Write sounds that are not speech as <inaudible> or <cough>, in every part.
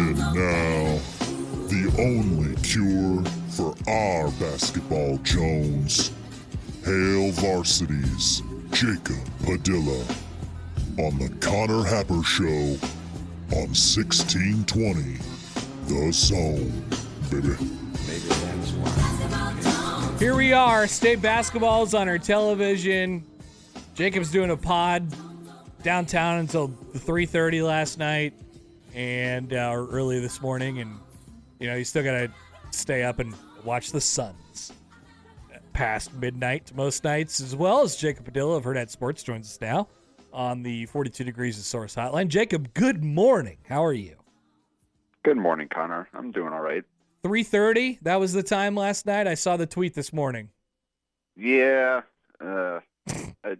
And now, the only cure for our basketball Jones. Hail Varsity's Jacob Padilla on the Connor Happer Show on 1620 The Zone, baby. Here we are. State basketball's on our television. Jacob's doing a pod downtown until 3:30 last night and uh, early this morning, and you know you still got to stay up and watch the Suns past midnight most nights, as well as Jacob Padilla of Hurrdat Sports joins us now on the 42 Degrees of Source Hotline. Jacob, good morning. How are you? Good morning, Connor. I'm doing all right. 3:30. That was the time last night. I saw the tweet this morning. Yeah, uh, <laughs> I,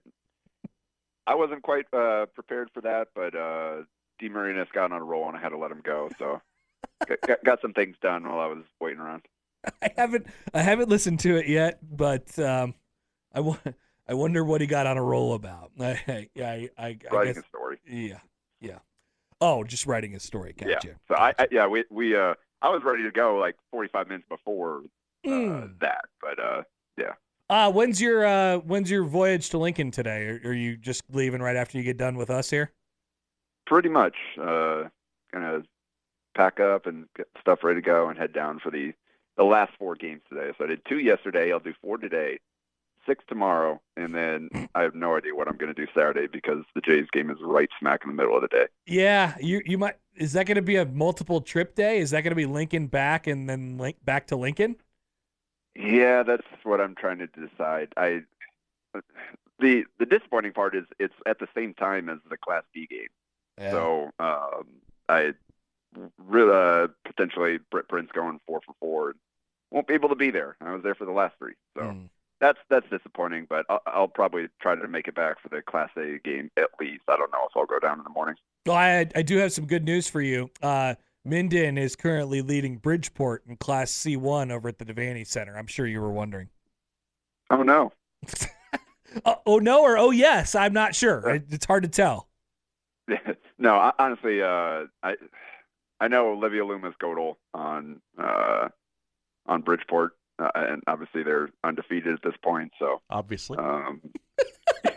I wasn't quite uh, prepared for that, but uh, DeMarinis got on a roll and I had to let him go. So <laughs> got, got, some things done while I was waiting around. <laughs> I haven't I haven't listened to it yet, but um, I wa- I wonder what he got on a roll about. <laughs> I I I, I Writing guess a story. yeah yeah. Oh, just writing a story. Gotcha. Yeah. So I, I yeah we we uh I was ready to go like 45 minutes before uh, Mm. that, but uh yeah. Uh, when's your uh when's your voyage to Lincoln today? Or are you just leaving right after you get done with us here? Pretty much uh gonna pack up and get stuff ready to go and head down for the the last four games today. So I did two yesterday. I'll do four today, six tomorrow, and then I have no idea what I'm going to do Saturday because the Jays game is right smack in the middle of the day. Yeah, you you might. Is that going to be a multiple trip day? Is that going to be Lincoln back and then link back to Lincoln? Yeah, that's what I'm trying to decide. I the the disappointing part is it's at the same time as the Class B game. So um, I really uh, potentially Britt Prince going four for four. Won't be able to be there. I was there for the last three, so Mm. that's that's disappointing. But I'll, I'll probably try to make it back for the Class A game at least. I don't know if I'll go down in the morning. Well, I I do have some good news for you. Uh, Minden is currently leading Bridgeport in Class C1 over at the Devaney Center. I'm sure you were wondering. Oh no. <laughs> Uh, oh no or oh yes, I'm not sure. It- It's hard to tell. <laughs> no, I, honestly, uh, I I know Olivia Loomis Godel on uh, on Bridgeport, uh, and obviously they're undefeated at this point. So Obviously. um, <laughs>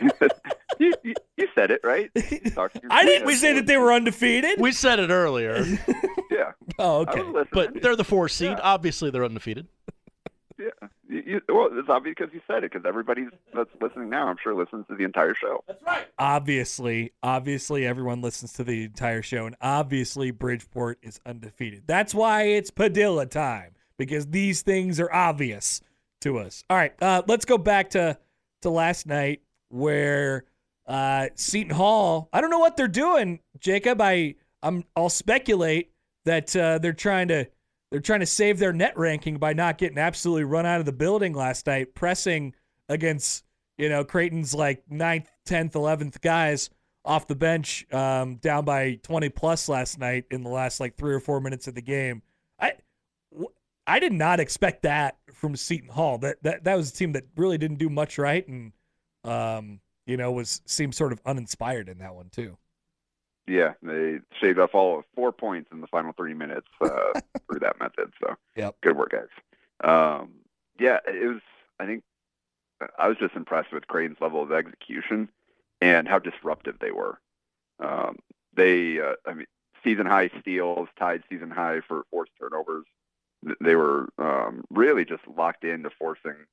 you, you you said it right. Talk to <laughs> your- I didn't we say that they were undefeated. we said it earlier, <laughs> Yeah, oh, okay. but they're the four seed. Yeah. Obviously, they're undefeated. Yeah, you, you, well, it's obvious because you said it. Because everybody that's listening now, I'm sure, listens to the entire show. That's right. Obviously, obviously, everyone listens to the entire show, and obviously, Bridgeport is undefeated. That's why it's Padilla time because these things are obvious to us. All right, uh, let's go back to to last night where uh, Seton Hall. I don't know what they're doing, Jacob. I I'm I'll speculate that uh, they're trying to they're trying to save their net ranking by not getting absolutely run out of the building last night, pressing against you know Creighton's like ninth, tenth, eleventh guys off the bench, um, down by twenty plus last night in the last like three or four minutes of the game. I I did not expect that from Seton Hall. That that that was a team that really didn't do much right, and um, you know was seemed sort of uninspired in that one too. Yeah, they shaved off all of four points in the final three minutes uh, <laughs> through that method. So, Yep. good work, guys. Um, yeah, it was. I think I was just impressed with Creighton's level of execution and how disruptive they were. Um, they, uh, I mean, season high steals, tied season high for forced turnovers. They were um, really just locked into forcing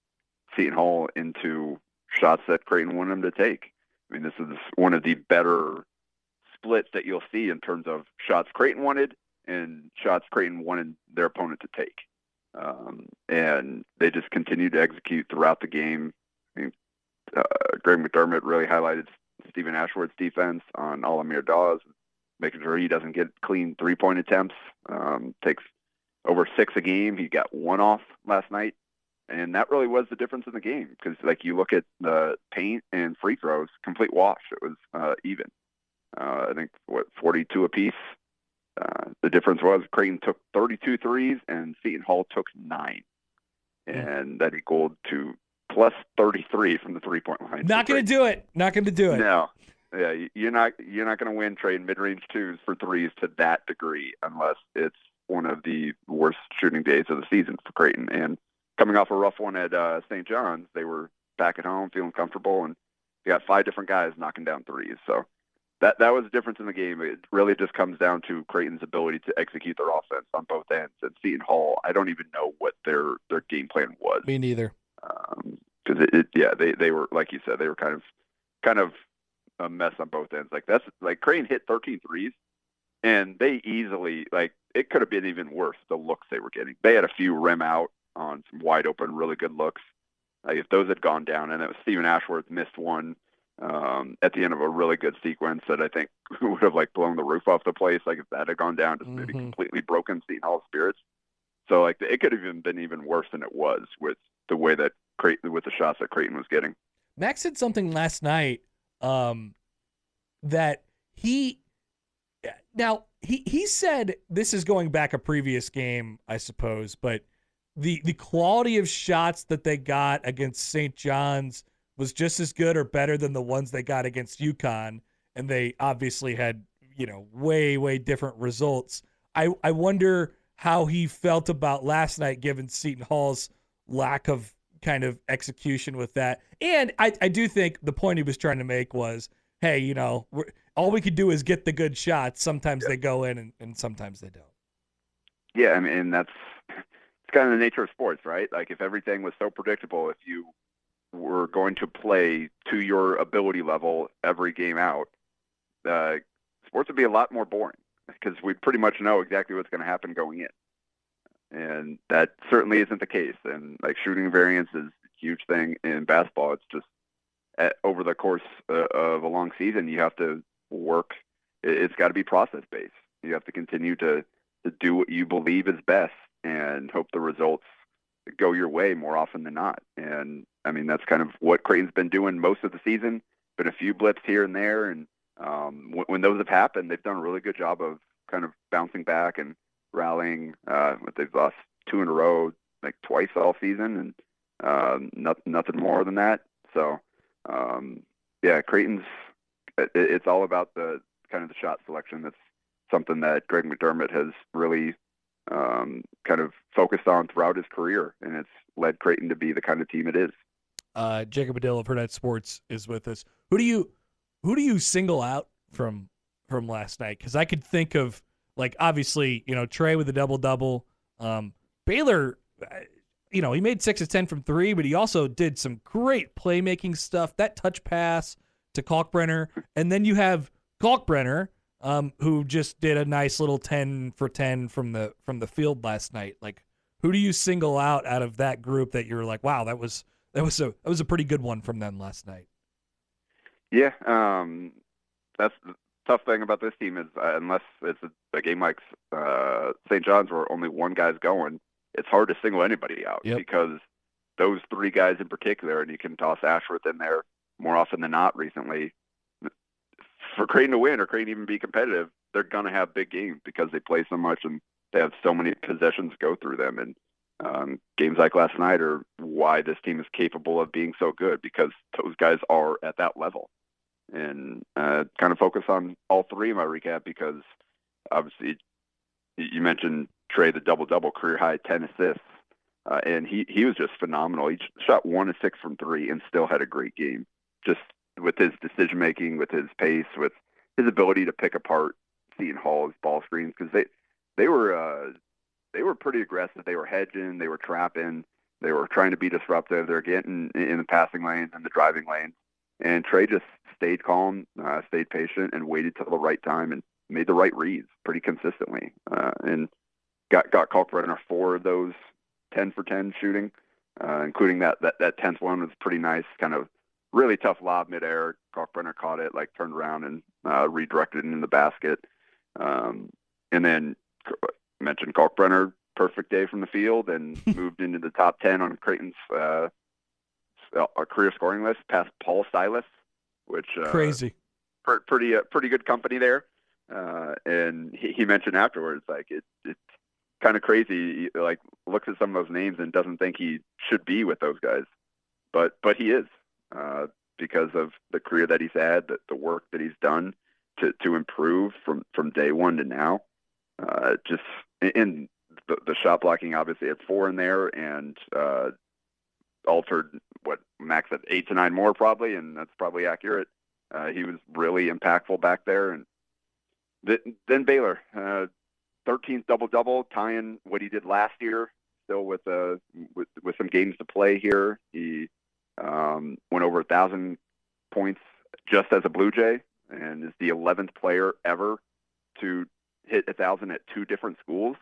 Seton Hall into shots that Creighton wanted them to take. I mean, this is one of the better splits that you'll see in terms of shots Creighton wanted and shots Creighton wanted their opponent to take. Um, and they just continued to execute throughout the game. I mean, uh, Greg McDermott really highlighted Stephen Ashworth's defense on Al-Amir Dawes, making sure he doesn't get clean three-point attempts. Um, takes over six a game. He got one off last night, and that really was the difference in the game because, like, you look at the paint and free throws, complete wash. It was uh, even. Uh, I think what 42 apiece. Uh, the difference was Creighton took 32 threes and Seton Hall took nine, and that equaled to plus 33 from the three-point line. Not going to do it. Not going to do it. no. Yeah, you're not you're not going to win trading mid-range twos for threes to that degree unless it's one of the worst shooting days of the season for Creighton. And coming off a rough one at uh, St. John's, they were back at home feeling comfortable, and you got five different guys knocking down threes. So that that was the difference in the game. It really just comes down to Creighton's ability to execute their offense on both ends. And Seton Hall, I don't even know what their their game plan was Me neither. Um, because it, it, yeah, they they were like you said, they were kind of kind of a mess on both ends. Like that's like Crane hit 13 threes, and they easily like it could have been even worse. The looks they were getting, they had a few rim out on some wide open, really good looks. Like if those had gone down, and it was Stephen Ashworth missed one um, at the end of a really good sequence that I think <laughs> would have like blown the roof off the place. Like if that had gone down, just maybe Mhm. completely broken Seton Hall spirits. So like it could have even been even worse than it was with the way that Creighton with the shots that Creighton was getting. Max said something last night um, that he now he he said this is going back a previous game, I suppose, but the the quality of shots that they got against St. John's was just as good or better than the ones they got against UConn, and they obviously had you know way way different results. I I wonder how he felt about last night, given Seton Hall's lack of kind of execution with that. And I, I do think the point he was trying to make was, hey, you know, all we could do is get the good shots. Sometimes they go in and, and sometimes they don't. Yeah, I mean that's it's kind of the nature of sports, right? Like if everything was so predictable, if you were going to play to your ability level every game out, uh, sports would be a lot more boring because we pretty much know exactly what's going to happen going in. And that certainly isn't the case. And like shooting variance is a huge thing in basketball. It's just at, over the course uh, of a long season, you have to work. It, it's got to be process based. You have to continue to to do what you believe is best and hope the results go your way more often than not. And I mean, that's kind of what Creighton's been doing most of the season. Been a few blips here and there, and um, when, when those have happened, they've done a really good job of kind of bouncing back and rallying. Uh, they've lost two in a row, like twice all season, and um, not, nothing more than that. So, um, yeah, Creighton's it, it's all about the kind of the shot selection. That's something that Greg McDermott has really um, kind of focused on throughout his career, and it's led Creighton to be the kind of team it is. Uh, Jacob Padilla of Hurrdat Sports is with us. Who do you who do you single out from from last night? Because I could think of like obviously you know Trey with a double double. Um, Baylor, uh, you know he made six of ten from three, but he also did some great playmaking stuff. That touch pass to Kalkbrenner, and then you have Kalkbrenner, um, who just did a nice little ten for ten from the from the field last night. Like, who do you single out out of that group that you're like, wow, that was that was a that was a pretty good one from them last night. Yeah, um, that's the tough thing about this team is uh, unless it's a, a game like uh, St. John's where only one guy's going, it's hard to single anybody out Yep. because those three guys in particular, and you can toss Ashworth in there more often than not recently. For Creighton to win or Creighton even be competitive, they're going to have big games because they play so much and they have so many possessions go through them. And um, games like last night are why this team is capable of being so good because those guys are at that level and uh, kind of focus on all three in my recap because obviously you mentioned Trey the double double career high ten assists, uh, and he he was just phenomenal. He shot one of six from three and still had a great game. Just with his decision making, with his pace, with his ability to pick apart Seton Hall's ball screens because they they were uh, they were pretty aggressive. They were hedging, they were trapping, they were trying to be disruptive. They're getting in the passing lanes and the driving lanes and Trey just stayed calm, uh, stayed patient, and waited till the right time and made the right reads pretty consistently, uh, and got got called Kalkbrenner four of those ten for ten shooting, uh, including that that that tenth one was pretty nice, kind of really tough lob midair. Kalkbrenner caught it, like turned around and uh, redirected it in the basket, um, and then mentioned Kalkbrenner perfect day from the field and <laughs> moved into the top 10 on Creighton's uh, uh, career scoring list past Paul Silas, which uh, Crazy. pr- pretty uh, pretty good company there. Uh, and he, he mentioned afterwards, like it, it's kind of crazy. He, like looks at some of those names and doesn't think he should be with those guys, but but he is uh, because of the career that he's had, the, the work that he's done to to improve from from day one to now. Uh, just in the, the shot blocking, obviously had four in there and uh, altered what max at eight to nine more probably, and that's probably accurate. Uh, he was really impactful back there, and th- then Baylor, uh, 13th double double, tying what he did last year. Still with uh with with some games to play here, he um, went over a thousand points just as a Blue Jay, and is the 11th player ever to hit a thousand at two different schools.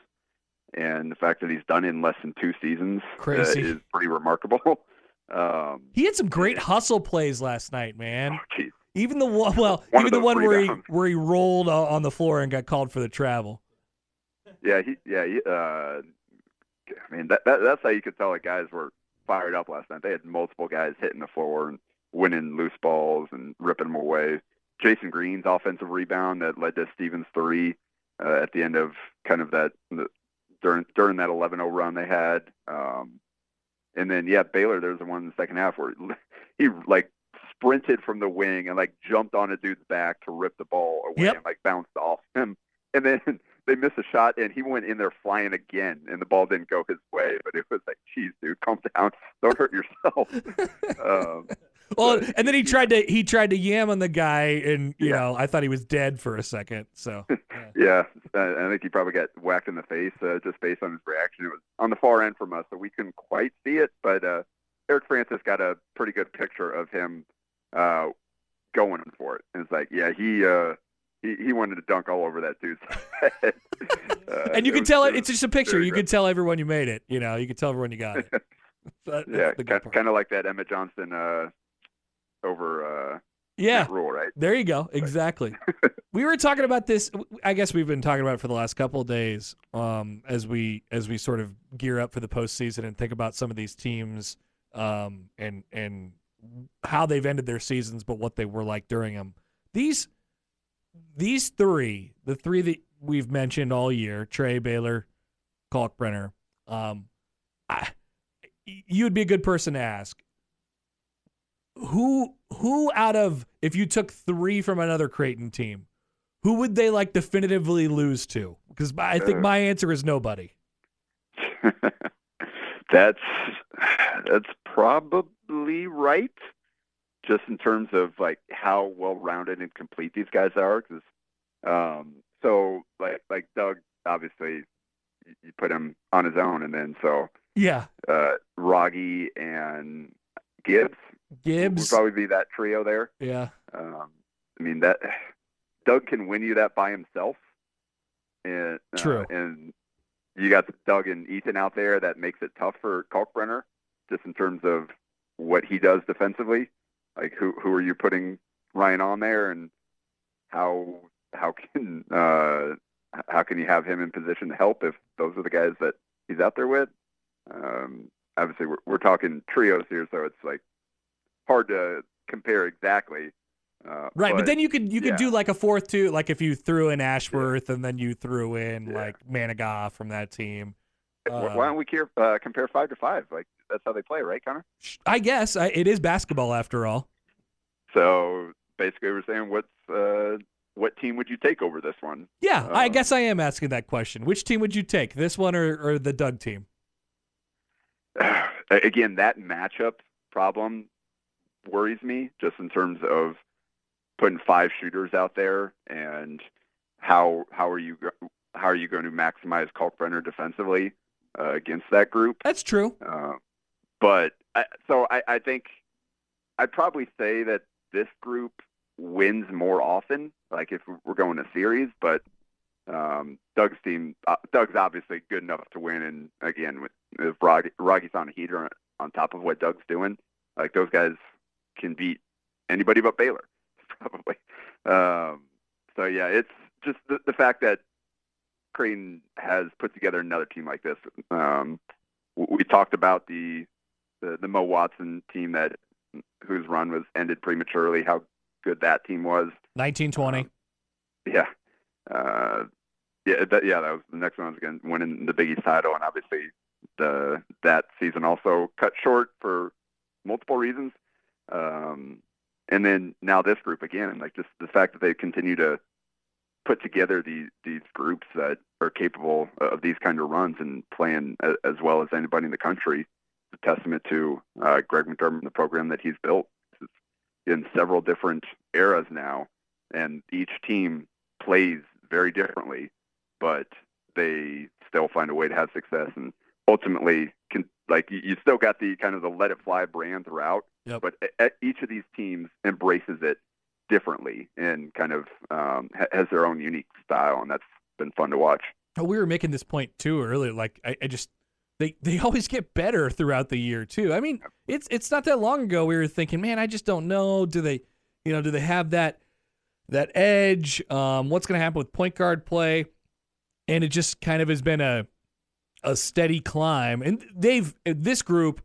And the fact that he's done it in less than two seasons uh, is pretty remarkable. <laughs> Um, He had some great hustle plays last night, man. oh. Even the one, well, One even the one where he where he rolled on the floor and got called for the travel. Yeah, he, yeah, he, uh, I mean that, that that's how you could tell that guys were fired up last night. They had multiple guys hitting the floor and winning loose balls and ripping them away. Jasen Green's offensive rebound that led to Stevens three uh, at the end of kind of that during during that 11-0 run they had. Um, and then yeah, Baylor. There's the one in the second half where <laughs> he like sprinted from the wing and like jumped on a dude's back to rip the ball away Yep. and like bounced off him. And then they missed a shot and he went in there flying again and the ball didn't go his way. But it was like, geez, dude, calm <laughs> down. Don't hurt yourself. um, <laughs> Well, But- and then he tried to he tried to yam on the guy, and you Yeah. know I thought he was dead for a second. So <laughs> yeah. yeah, I I think he probably got whacked in the face uh, just based on his reaction. It was on the far end from us, so we couldn't quite see it. But uh, Eric Francis got a pretty good picture of him uh, going for it. And it's like, yeah, he uh, he he wanted to dunk all over that dude's <laughs> head. <laughs> Uh, and you can tell it it. It's just a picture. You can tell everyone you made it. You know, you can tell everyone you got it. <laughs> That- yeah, kind, of like that Emmett Johnson uh, over uh, yeah. Rhule, right? There you go. Exactly. we were talking about this. I guess we've been talking about it for the last couple of days, um, as we as we sort of gear up for the postseason and think about some of these teams, um, and and how they've ended their seasons, but what they were like during them. These these three, the three that we've mentioned all year, Trey Baylor, Kalkbrenner, um, I, you'd be a good person to ask who who out of if you took three from another Creighton team, who would they like definitively lose to? Because I think Uh. my answer is nobody. <laughs> that's that's probably right. Just in terms of like how well rounded and complete these guys are, 'cause, um, so like like Doug, obviously, you, you put him on his own, and then so Yeah, uh, Wragge and Gibbs Gibbs would probably be that trio there. Yeah, Um, I mean that Doug can win you that by himself, and uh, True. and you got Doug and Ethan out there that makes it tough for Kalkbrenner, just in terms of what he does defensively. Like who who are you putting Ryan on there, and how how can uh, how can you have him in position to help if those are the guys that he's out there with? Um, obviously, we're, we're talking trios here, so it's like hard to compare exactly. Uh, right. But, then you could you could yeah. do like a fourth two, like if you threw in Ashworth and then you threw in Yeah. like Manigat from that team. uh, why don't we care, uh, compare five to five? Like that's how they play, right, Connor? I guess I, it is basketball after all. So basically, we're saying what's uh, what team would you take over this one? Yeah, I Um, guess I am asking that question. Which team would you take, this one or, or the Doug team? <sighs> Again, that matchup problem worries me just in terms of putting five shooters out there and how how are you how are you going to maximize Kalkbrenner defensively uh, against that group? That's true. Uh, but I, so I, I think I'd probably say that this group wins more often, like if we're going a series, but um, Doug's team, uh, Doug's obviously good enough to win. And again, with, with Wragge- Wragge's on a heater on, on top of what Doug's doing, like those guys can beat anybody but Baylor, <laughs> probably. Um, so yeah, it's just the, the fact that Creighton has put together another team like this. Um, we talked about the, the the Mo Watson team that whose run was ended prematurely. How good that team was. 1920. Um, yeah. Uh, yeah, that, yeah, that was the next one was again winning the Big East title, and obviously the that season also cut short for multiple reasons. Um, and then now this group again, like just the fact that they continue to put together these these groups that are capable of these kind of runs and playing as well as anybody in the country, testament to uh, Greg McDermott and the program that he's built. It's in several different eras now, and each team plays very differently, but they still find a way to have success and ultimately can like you, still got the kind of the let it fly brand throughout Yep. but each of these teams embraces it differently and kind of um, ha- has their own unique style and that's been fun to watch Oh, we were making this point too earlier. Like I, I just they they <laughs> always get better throughout the year too. I mean, it's it's not that long ago we were thinking, man, I just don't know. Do they, you know, do they have that that edge? Um, what's going to happen with point guard play? And it just kind of has been a a steady climb. And they've this group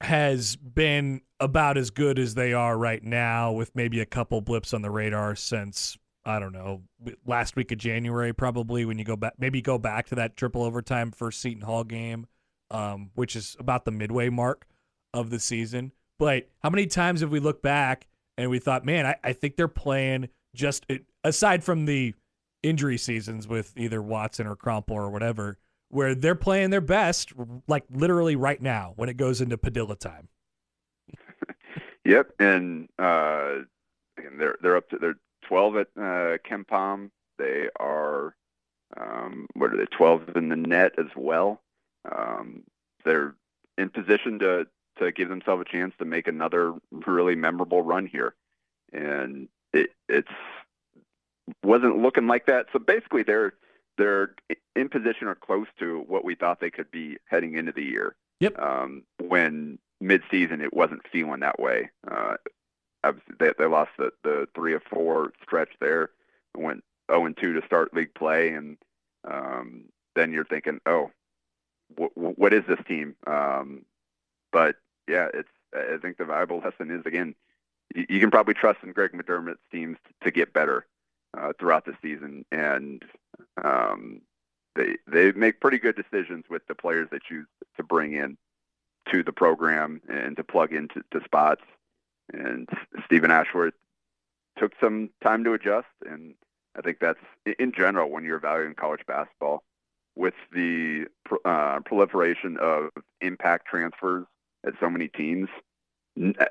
has been about as good as they are right now, with maybe a couple blips on the radar since I don't know last week of January, probably when you go back, maybe go back to that triple overtime first Seton Hall game, um, which is about the midway mark of the season. But how many times have we looked back and we thought, man, I, I think they're playing just aside from the injury seasons with either Watson or Krampelj or whatever, where they're playing their best, like literally right now when it goes into Padilla time. <laughs> yep and uh, they're they're up to they're 12 at uh, KenPom they are um, what are they 12 in the net as well. Um, they're in position to to give themselves a chance to make another really memorable run here. And it it's wasn't looking like that. So basically they're they're in position or close to what we thought they could be heading into the year. Yep. um, when mid-season it wasn't feeling that way. Uh, obviously they, they lost the, the three of four stretch there went 0 and 2 to start league play and um, then you're thinking oh wh- what is this team? Um, but yeah it's I think the valuable lesson is again you, you can probably trust in Greg McDermott's teams to get better uh, throughout the season and um, they they make pretty good decisions with the players they choose to bring in to the program and to plug into to spots and Stephen Ashworth took some time to adjust, and I think that's in general when you're evaluating college basketball with the uh, proliferation of impact transfers at so many teams.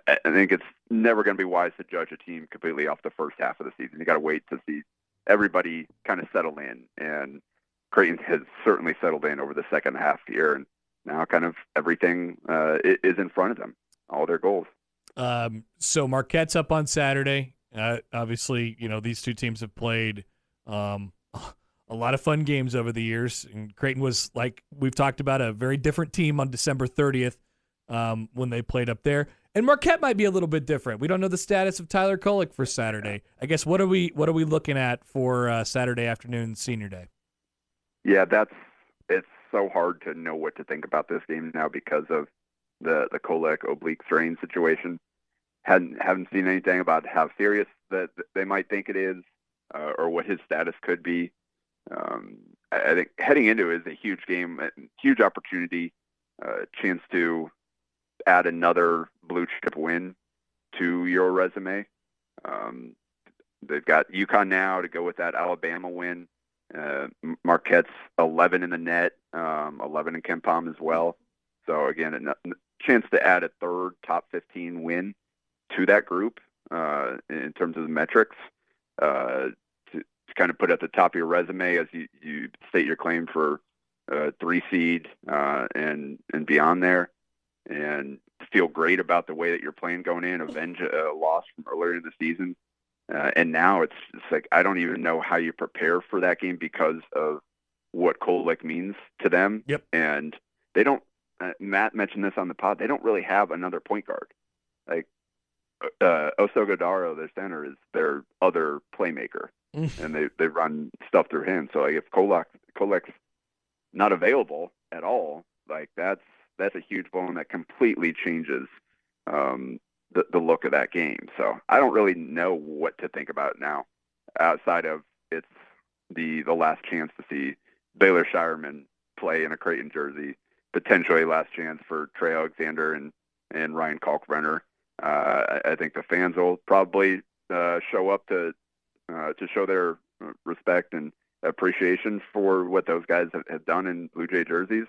I think it's never going to be wise to judge a team completely off the first half of the season. You got to wait to see everybody kind of settle in, and Creighton has certainly settled in over the second half here, and now kind of everything uh, is in front of them, all their goals. Um, so Marquette's up on Saturday. Uh, obviously, you know these two teams have played um, <laughs> a lot of fun games over the years. And Creighton was like we've talked about a very different team on December 30th um, when they played up there. And Marquette might be a little bit different. We don't know the status of Tyler Kolek for Saturday. I guess what are we what are we looking at for uh, Saturday afternoon, Senior Day? Yeah, that's it's so hard to know what to think about this game now because of the the Kolek oblique strain situation. Hadn't haven't seen anything about how serious that they might think it is, uh, or what his status could be. Um, I, I think heading into it is a huge game, a huge opportunity, uh, chance to add another blue chip win to your resume. Um, they've got UConn now to go with that Alabama win. Uh, Marquette's 11 in the net, um, 11 in KenPom as well. So again, chance to add a third top 15 win to that group uh, in terms of the metrics uh, to, to kind of put at the top of your resume as you, you state your claim for uh, three seed uh, and and beyond there. And feel great about the way that you're playing going in, avenge a loss from earlier in the season. Uh, and now it's, it's like I don't even know how you prepare for that game because of what Kolek means to them. Yep. And they don't. Uh, Matt mentioned this on the pod. They don't really have another point guard. Like uh, Oso Ighodaro, their center, is their other playmaker, Mm. and they they run stuff through him. So like if Kolek Kolek's not available at all, like that's that's a huge blow and that completely changes um, the the look of that game. So I don't really know what to think about now, outside of it's the the last chance to see Baylor Scheierman play in a Creighton jersey, potentially last chance for Trey Alexander and and Ryan Kalkbrenner. Uh, I, think the fans will probably uh, show up to uh, to show their respect and appreciation for what those guys have, have done in Blue Jay jerseys.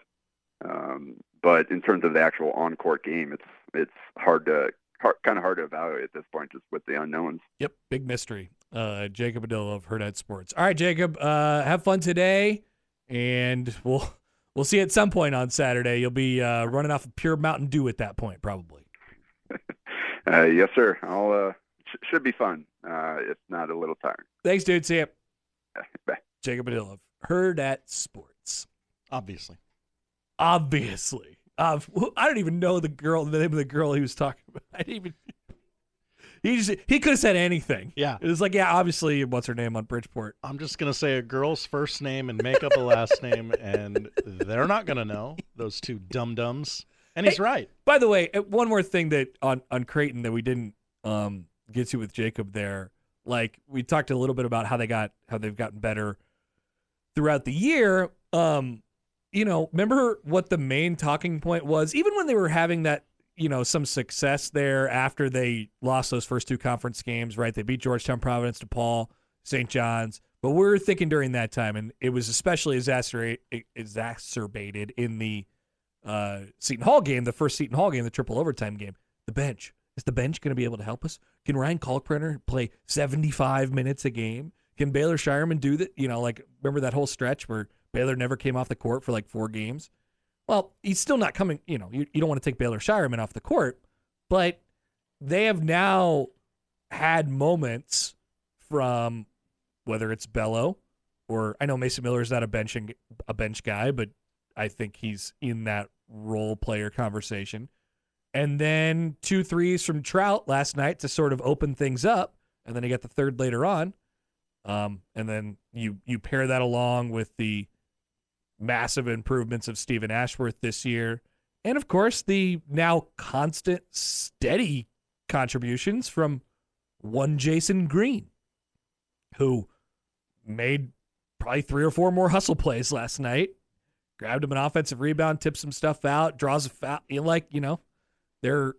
Um, but in terms of the actual on-court game, it's it's hard to hard, kind of hard to evaluate at this point, just with the unknowns. Yep, big mystery. Uh, Jacob Padilla of Hurrdat Sports. All right, Jacob, uh, have fun today, and we'll we'll see you at some point on Saturday. You'll be uh, running off of pure Mountain Dew at that point, probably. <laughs> Uh, yes, sir. I'll uh, sh- should be fun. Uh, if not a little tiring. Thanks, dude. See ya. Bye. Jacob Padilla heard at Sports. Obviously. Obviously, uh, I don't even know the girl, the name of the girl he was talking about. <laughs> I didn't even. He just he could have said anything. Yeah. It was like, yeah, obviously, what's her name on Bridgeport? I'm just gonna say a girl's first name and make up a last <laughs> name, and they're not gonna know those two dum dums. And he's Hey. right. By the way, uh, one more thing that on on Creighton that we didn't um, get to with Jacob there, like we talked a little bit about how they got how they've gotten better throughout the year. Um, you know, remember what the main talking point was? Even when they were having that, you know, some success there after they lost those first two conference games, right? They beat Georgetown, Providence, DePaul, St. John's. But we're thinking during that time, and it was especially exacerbated in the uh, Seton Hall game, the first Seton Hall game, the triple overtime game. The bench is the bench going to be able to help us? Can Ryan Kalkbrenner play 75 minutes a game? Can Baylor Scheierman do that? You know, like remember that whole stretch where Baylor never came off the court for like four games? Well, he's still not coming. You know, you, you don't want to take Baylor Scheierman off the court, but they have now had moments from whether it's Bello or I know Mason Miller is not a bench a bench guy, but I think he's in that role player conversation. And then two threes from Traudt last night to sort of open things up, and then he got the third later on. Um, and then you you pair that along with the massive improvements of Stephen Ashworth this year, and of course the now constant, steady contributions from one Jasen Green, who made probably three or four more hustle plays last night. Grabbed him an offensive rebound, tips some stuff out, draws a foul. You like, you know, they're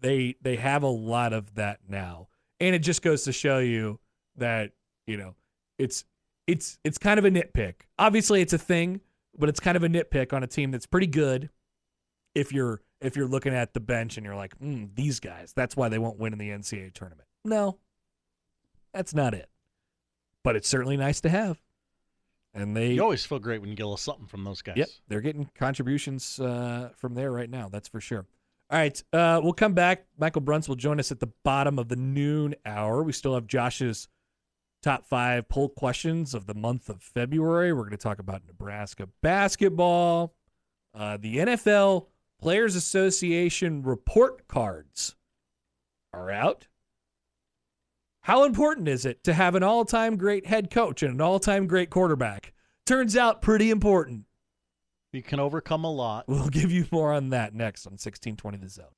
they they have a lot of that now, and it just goes to show you that you know it's it's it's kind of a nitpick. Obviously, it's a thing, but it's kind of a nitpick on a team that's pretty good. If you're if you're looking at the bench and you're like, mm, these guys, that's why they won't win in the NCAA tournament. No, that's not it. But it's certainly nice to have. And they You always feel great when you get a little something from those guys. Yep, they're getting contributions uh, from there right now. That's for sure. All right, uh, we'll come back. Michael Bruns will join us at the bottom of the noon hour. We still have Josh's top five poll questions of the month of February. We're going to talk about Nebraska basketball, uh, the NFL Players Association report cards are out. How important is it to have an all time great head coach and an all time great quarterback? Turns out pretty important. You can overcome a lot. We'll give you more on that next on 1620 The Zone.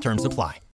Terms apply.